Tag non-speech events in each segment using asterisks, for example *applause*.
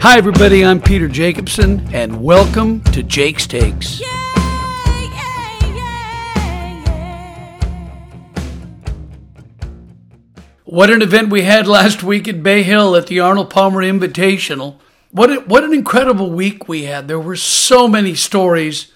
Hi, everybody. I'm Peter Jacobsen, and welcome to Jake's Takes. What an event we had last week at Bay Hill at the Arnold Palmer Invitational. What, a, what an incredible week we had. There were so many stories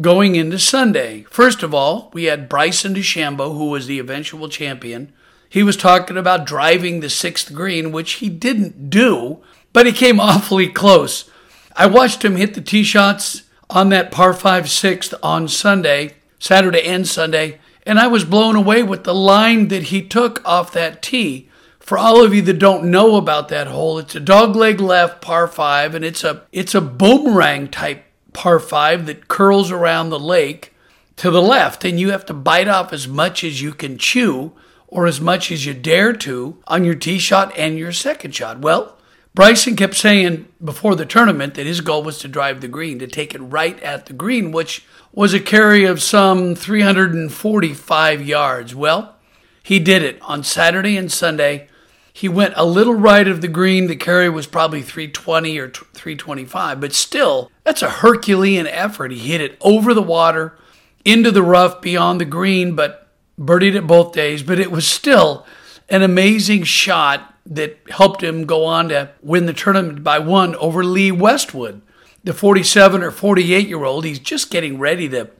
going into Sunday. First of all, we had Bryson DeChambeau, who was the eventual champion. He was talking about driving the sixth green, which he didn't do, but he came *laughs* awfully close. I watched him hit the tee shots on that par 5 sixth on Sunday, Saturday and Sunday, and I was blown away with the line that he took off that tee. For all of you that don't know about that hole, it's a dogleg left par 5 and it's a it's a boomerang type par 5 that curls around the lake to the left and you have to bite off as much as you can chew or as much as you dare to on your tee shot and your second shot. Well, Bryson kept saying before the tournament that his goal was to drive the green, to take it right at the green, which was a carry of some 345 yards. Well, he did it on Saturday and Sunday. He went a little right of the green. The carry was probably 320 or 325, but still, that's a Herculean effort. He hit it over the water, into the rough beyond the green, but birdied it both days. But it was still an amazing shot that helped him go on to win the tournament by one over Lee Westwood, the 47 or 48 year old. He's just getting ready to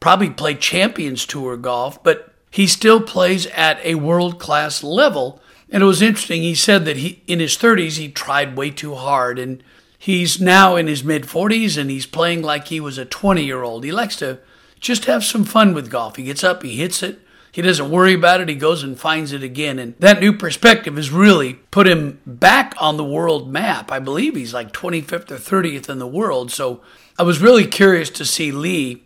probably play Champions Tour golf, but he still plays at a world class level. And it was interesting. He said that he, in his 30s, he tried way too hard, and he's now in his mid 40s, and he's playing like he was a 20 year old. He likes to just have some fun with golf. He gets up, he hits it, he doesn't worry about it. He goes and finds it again. And that new perspective has really put him back on the world map. I believe he's like 25th or 30th in the world. So I was really curious to see Lee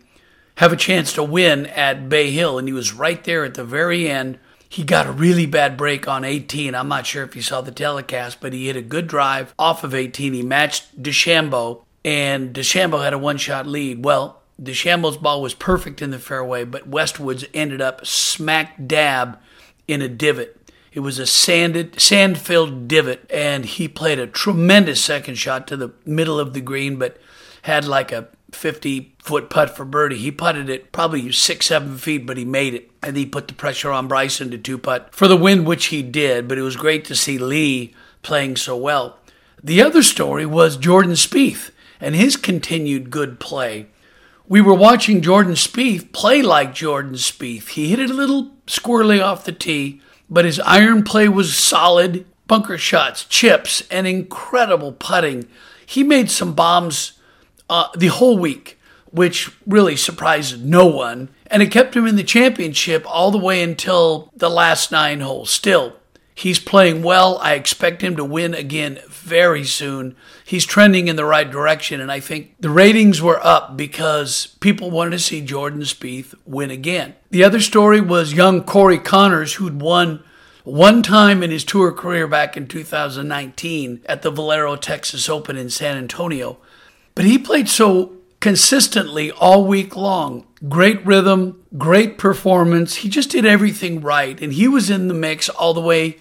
have a chance to win at Bay Hill. And he was right there at the very end. He got a really bad break on 18. I'm not sure if you saw the telecast, but he hit a good drive off of 18. He matched DeChambeau, and DeChambeau had a one shot lead. Well, DeChambeau's ball was perfect in the fairway, but Westwood's ended up smack dab in a divot. It was a sanded, sand-filled divot, and he played a tremendous second shot to the middle of the green, but had like a 50 foot putt for birdie. He putted it probably six, seven feet, but he made it. And he put the pressure on Bryson to two putt for the win, which he did. But it was great to see Lee playing so well. The other story was Jordan Spieth and his continued good play we were watching Jordan Spieth play like Jordan Spieth. He hit it a little squirrely off the tee, but his iron play was solid. Bunker shots, chips, and incredible putting. He made some bombs uh, the whole week, which really surprised no one. And it kept him in the championship all the way until the last nine holes. Still, he's playing well. I expect him to win again very soon he's trending in the right direction. And I think the ratings were up because people wanted to see Jordan Spieth win again. The other story was young Corey Conners, who'd won one time in his tour career back in 2019 at the Valero Texas Open in San Antonio. But he played so consistently all week long. Great rhythm, great performance. He just did everything right. And he was in the mix all the way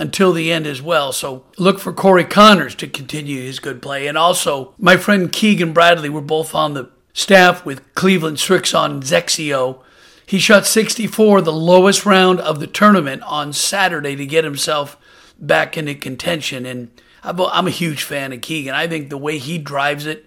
until the end as well. So look for Corey Conners to continue his good play. And also, my friend Keegan Bradley, we're both on the staff with Cleveland Srixon XXIO. He shot 64, the lowest round of the tournament on Saturday to get himself back into contention. And I'm a huge fan of Keegan. I think the way he drives it,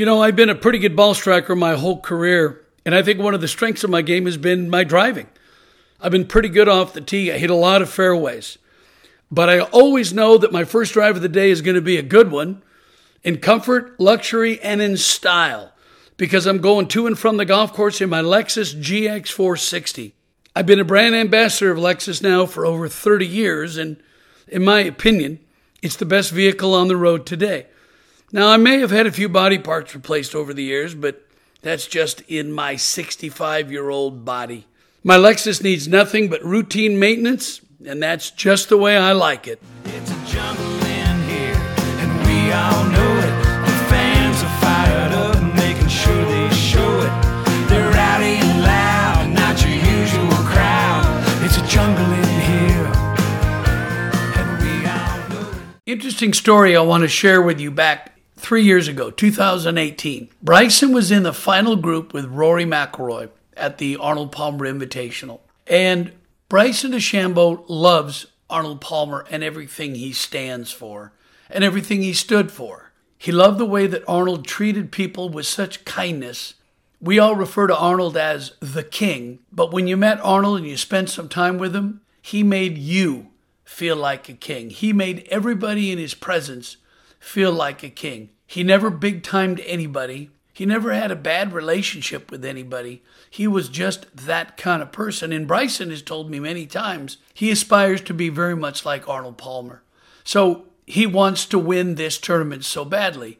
You know, I've been a pretty good ball striker my whole career, and I think one of the strengths of my game has been my driving. I've been pretty good off the tee. I hit a lot of fairways. But I always know that my first drive of the day is going to be a good one in comfort, luxury, and in style because I'm going to and from the golf course in my Lexus GX 460. I've been a brand ambassador of Lexus now for over 30 years, and in my opinion, it's the best vehicle on the road today. Now, I may have had a few body parts replaced over the years, but that's just in my 65 year old body. My Lexus needs nothing but routine maintenance, and that's just the way I like it. It's a jungle in here, and we all know it. The fans are fired up, making sure they show it. They're rowdy and loud, not your usual crowd. It's a jungle in here, and we all know it. Interesting story I want to share with you back three years ago, 2018. Bryson was in the final group with Rory McIlroy at the Arnold Palmer Invitational. And Bryson DeChambeau loves Arnold Palmer and everything he stands for and everything he stood for. He loved the way that Arnold treated people with such kindness. We all refer to Arnold as the king, but when you met Arnold and you spent some time with him, he made you feel like a king. He made everybody in his presence feel like a king. He never big timed anybody. He never had a bad relationship with anybody. He was just that kind of person. And Bryson has told me many times he aspires to be very much like Arnold Palmer. So he wants to win this tournament so badly.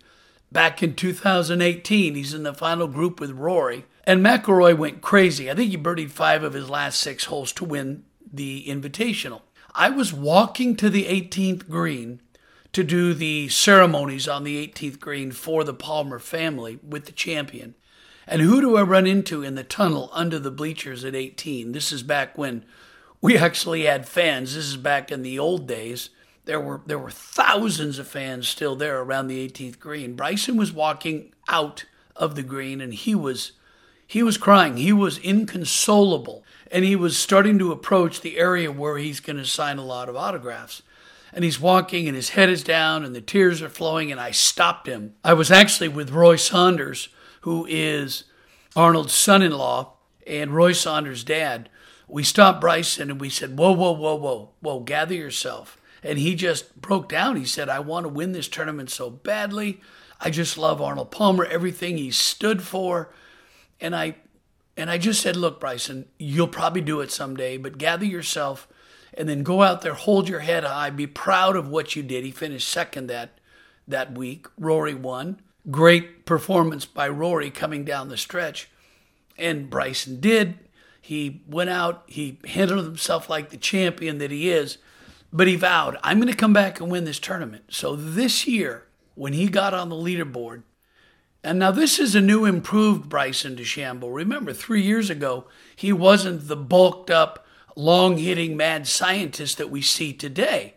Back in 2018, he's in the final group with Rory, and McIlroy went crazy. I think he birdied five of his last six holes to win the Invitational. I was walking to the 18th green to do the ceremonies on the 18th green for the Palmer family with the champion. And who do I run into in the tunnel under the bleachers at 18? This is back when we actually had fans. This is back in the old days. There were there were thousands of fans still there around the 18th green. Bryson was walking out of the green and he was he was crying. He was inconsolable and he was starting to approach the area where he's going to sign a lot of autographs and he's walking and his head is down and the tears are flowing and I stopped him. I was actually with Roy Saunders, who is Arnold's son-in-law and Roy Saunders' dad. We stopped Bryson and we said, "Whoa, whoa, whoa, whoa, whoa, gather yourself." And he just broke down. He said, "I want to win this tournament so badly. I just love Arnold Palmer, everything he stood for." And I and I just said, "Look, Bryson, you'll probably do it someday, but gather yourself and then go out there, hold your head high, be proud of what you did. He finished second that that week. Rory won. Great performance by Rory coming down the stretch. And Bryson did. He went out, he handled himself like the champion that he is, but he vowed, I'm going to come back and win this tournament. So this year, when he got on the leaderboard, and now this is a new improved Bryson DeChambeau. Remember, three years ago, he wasn't the bulked up, long hitting mad scientist that we see today.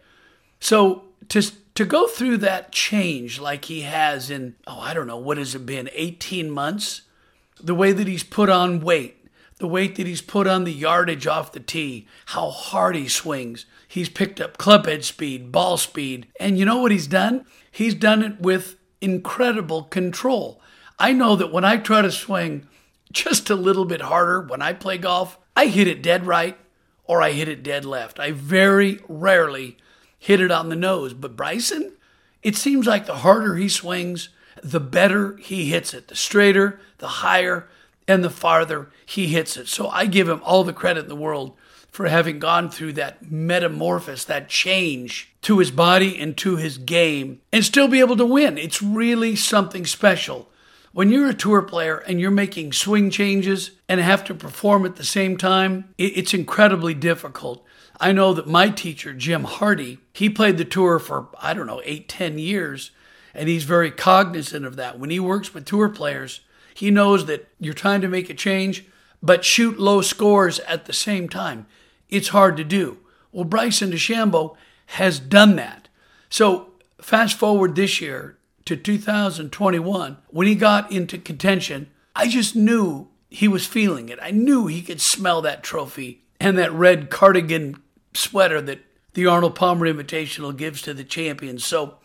So to to go through that change like he has in oh I don't know what has it been 18 months? The way that he's put on weight the weight that he's put on the yardage off the tee how hard he swings. He's picked up club head speed ball speed and you know what he's done? He's done it with incredible control. I know that when I try to swing just a little bit harder when I play golf I hit it dead right or I hit it dead left. I very rarely hit it on the nose. But Bryson, it seems like the harder he swings, the better he hits it. The straighter, the higher, and the farther he hits it. So I give him all the credit in the world for having gone through that metamorphosis, that change to his body and to his game, and still be able to win. It's really something special. When you're a tour player and you're making swing changes and have to perform at the same time, it's incredibly difficult. I know that my teacher, Jim Hardy, he played the tour for, I don't know, eight, ten years, and he's very cognizant of that. When he works with tour players, he knows that you're trying to make a change, but shoot low scores at the same time. It's hard to do. Well, Bryson DeChambeau has done that. So fast forward this year to 2021, when he got into contention, I just knew he was feeling it. I knew he could smell that trophy and that red cardigan sweater that the Arnold Palmer Invitational gives to the champions. So,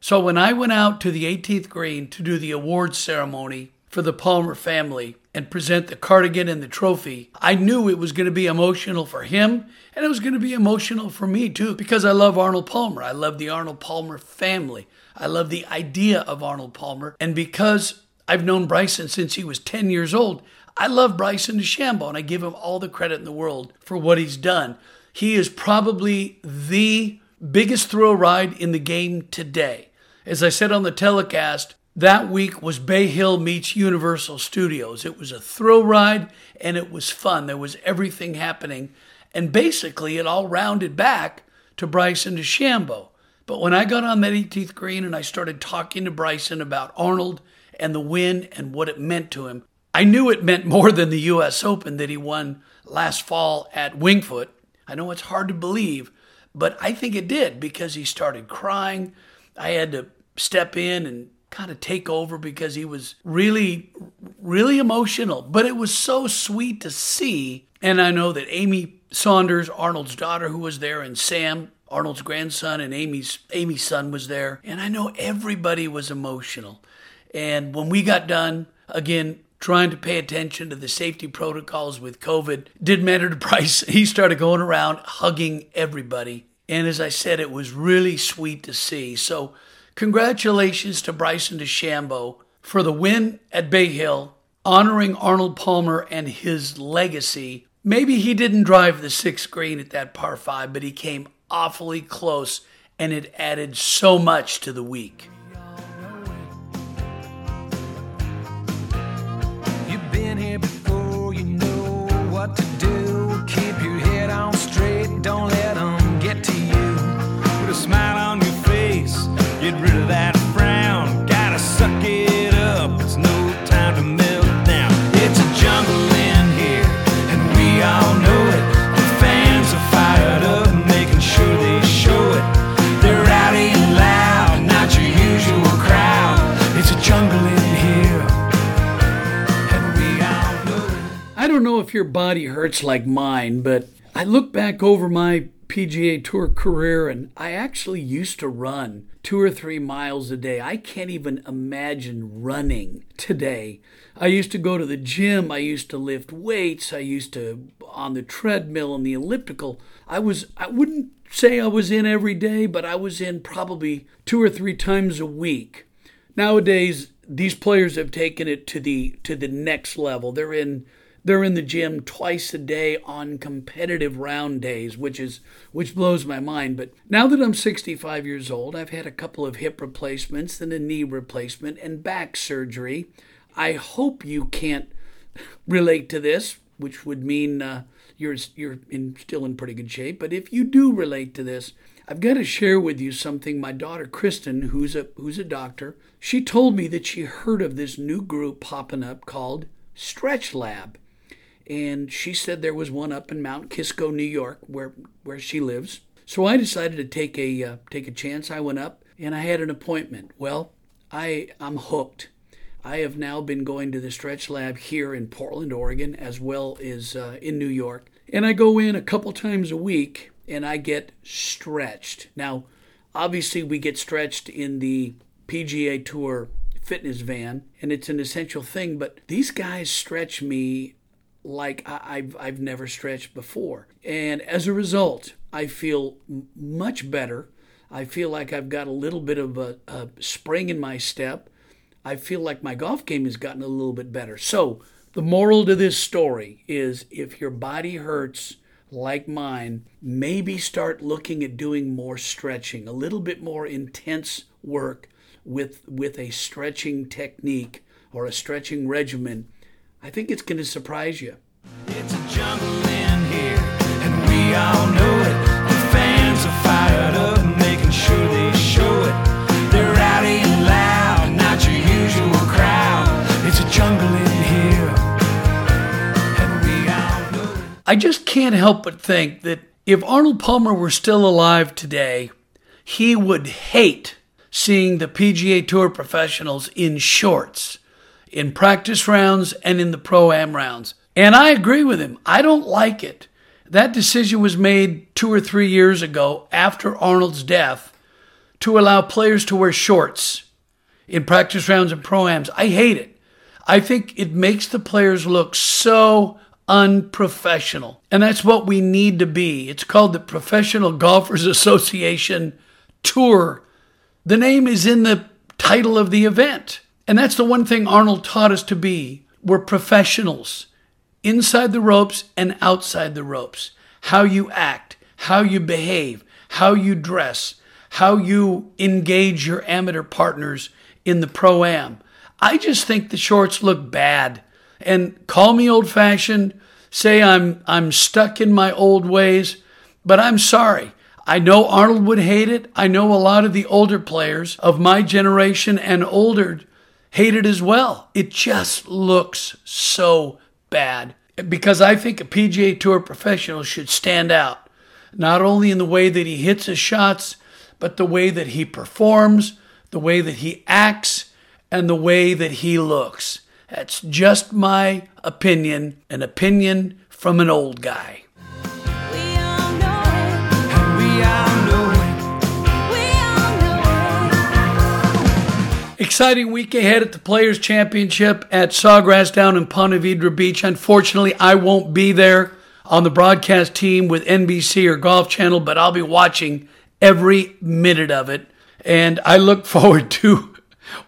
so when I went out to the 18th green to do the awards ceremony for the Palmer family, and present the cardigan and the trophy, I knew it was going to be emotional for him and it was going to be emotional for me too because I love Arnold Palmer. I love the Arnold Palmer family. I love the idea of Arnold Palmer. And because I've known Bryson since he was 10 years old, I love Bryson DeChambeau and I give him all the credit in the world for what he's done. He is probably the biggest thrill ride in the game today. As I said on the telecast, that week was Bay Hill meets Universal Studios. It was a thrill ride and it was fun. There was everything happening. And basically, it all rounded back to Bryson DeChambeau. But when I got on that 18th green and I started talking to Bryson about Arnold and the win and what it meant to him, I knew it meant more than the U.S. Open that he won last fall at Winged Foot. I know it's hard to believe, but I think it did because he started crying. I had to step in and kind of take over because he was really, really emotional. But it was so sweet to see. And I know that Amy Saunders, Arnold's daughter, who was there, and Sam, Arnold's grandson, and Amy's Amy's son was there. And I know everybody was emotional. And when we got done, again, trying to pay attention to the safety protocols with COVID, didn't matter to Bryce. *laughs* He started going around hugging everybody. And as I said, it was really sweet to see. So Congratulations to Bryson DeChambeau for the win at Bay Hill, honoring Arnold Palmer and his legacy. Maybe he didn't drive the sixth green at that par five, but he came awfully close and it added so much to the week. Your body hurts like mine, but I look back over my PGA Tour career and I actually used to run two or three miles a day. I can't even imagine running today. I used to go to the gym, I used to lift weights, I used to on the treadmill and the elliptical. I was I wouldn't say I was in every day, but I was in probably two or three times a week. Nowadays, these players have taken it to the to the next level. They're in they're in the gym twice a day on competitive round days, which is which blows my mind. But now that I'm 65 years old, I've had a couple of hip replacements and a knee replacement and back surgery. I hope you can't *laughs* relate to this, which would mean uh, you're you're in, still in pretty good shape. But if you do relate to this, I've got to share with you something. My daughter Kristen, who's a who's a doctor, she told me that she heard of this new group popping up called Stretch Lab, and she said there was one up in Mount Kisco, New York, where where she lives. So I decided to take a uh, take a chance. I went up and I had an appointment. Well, I I'm hooked. I have now been going to the Stretch Lab here in Portland, Oregon, as well as uh, in New York. And I go in a couple times a week and I get stretched. Now, obviously, we get stretched in the PGA Tour fitness van, and it's an essential thing, but these guys stretch me like I- I've, I've never stretched before. And as a result, I feel much better. I feel like I've got a little bit of a, a spring in my step. I feel like my golf game has gotten a little bit better. So, the moral to this story is if your body hurts like mine, maybe start looking at doing more stretching, a little bit more intense work with with a stretching technique or a stretching regimen. I think it's going to surprise you. It's a jungle in here, and we all know it. The fans are fired up, making sure they show it. They're rowdy and loud, not your usual crowd. It's a jungle in here, and we all know it. I just can't help but think that if Arnold Palmer were still alive today, he would hate seeing the PGA Tour professionals in shorts in practice rounds and in the pro am rounds. And I agree with him. I don't like it. That decision was made two or three years ago after Arnold's death to allow players to wear shorts in practice rounds and pro ams. I hate it. I think it makes the players look so unprofessional. And that's what we need to be. It's called the Professional Golfers Association Tour. The name is in the title of the event. And that's the one thing Arnold taught us to be. We're professionals inside the ropes and outside the ropes. How you act, how you behave, how you dress, how you engage your amateur partners in the pro am. I just think the shorts look bad. And call me old fashioned, say I'm I'm stuck in my old ways, but I'm sorry. I know Arnold would hate it. I know a lot of the older players of my generation and older hate it as well. It just looks so bad. Because I think a PGA Tour professional should stand out, not only in the way that he hits his shots, but the way that he performs, the way that he acts, and the way that he looks. That's just my opinion, an opinion from an old guy. Exciting week ahead at the Players Championship at Sawgrass down in Ponte Vedra Beach. Unfortunately, I won't be there on the broadcast team with NBC or Golf Channel, but I'll be watching every minute of it. And I look *laughs* forward to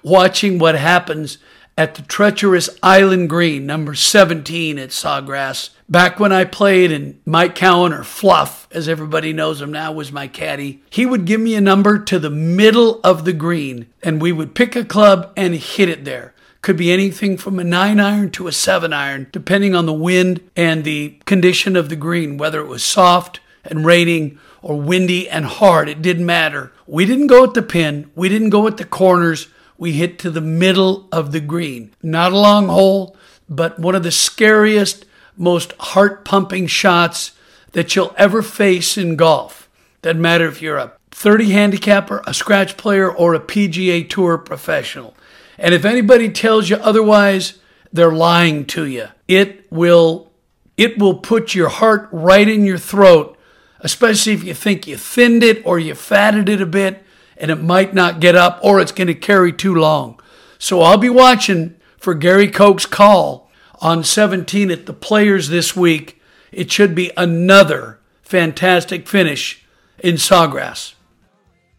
watching what happens at the treacherous Island Green, number 17 at Sawgrass. Back when I played and Mike Cowan, or Fluff, as everybody knows him now, was my caddy, he would give me a number to the middle of the green and we would pick a club and hit it there. Could be anything from a nine iron to a seven iron, depending on the wind and the condition of the green, whether it was soft and raining or windy and hard. It didn't matter. We didn't go at the pin, we didn't go at the corners. We hit to the middle of the green. Not a long hole, but one of the scariest, most heart pumping shots that you'll ever face in golf. Doesn't matter if you're a 30 handicapper, a scratch player, or a PGA Tour professional. And if anybody tells you otherwise, they're lying to you. It will it will put your heart right in your throat, especially if you think you thinned it or you fatted it a bit and it might not get up or it's going to carry too long. So I'll be watching for Gary Koch's call on 17 at the Players this week. It should be another fantastic finish in Sawgrass.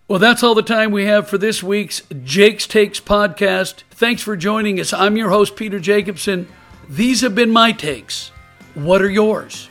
Well, that's all the time we have for this week's Jake's Takes podcast. Thanks for joining us. I'm your host, Peter Jacobsen. These have been my takes. What are yours?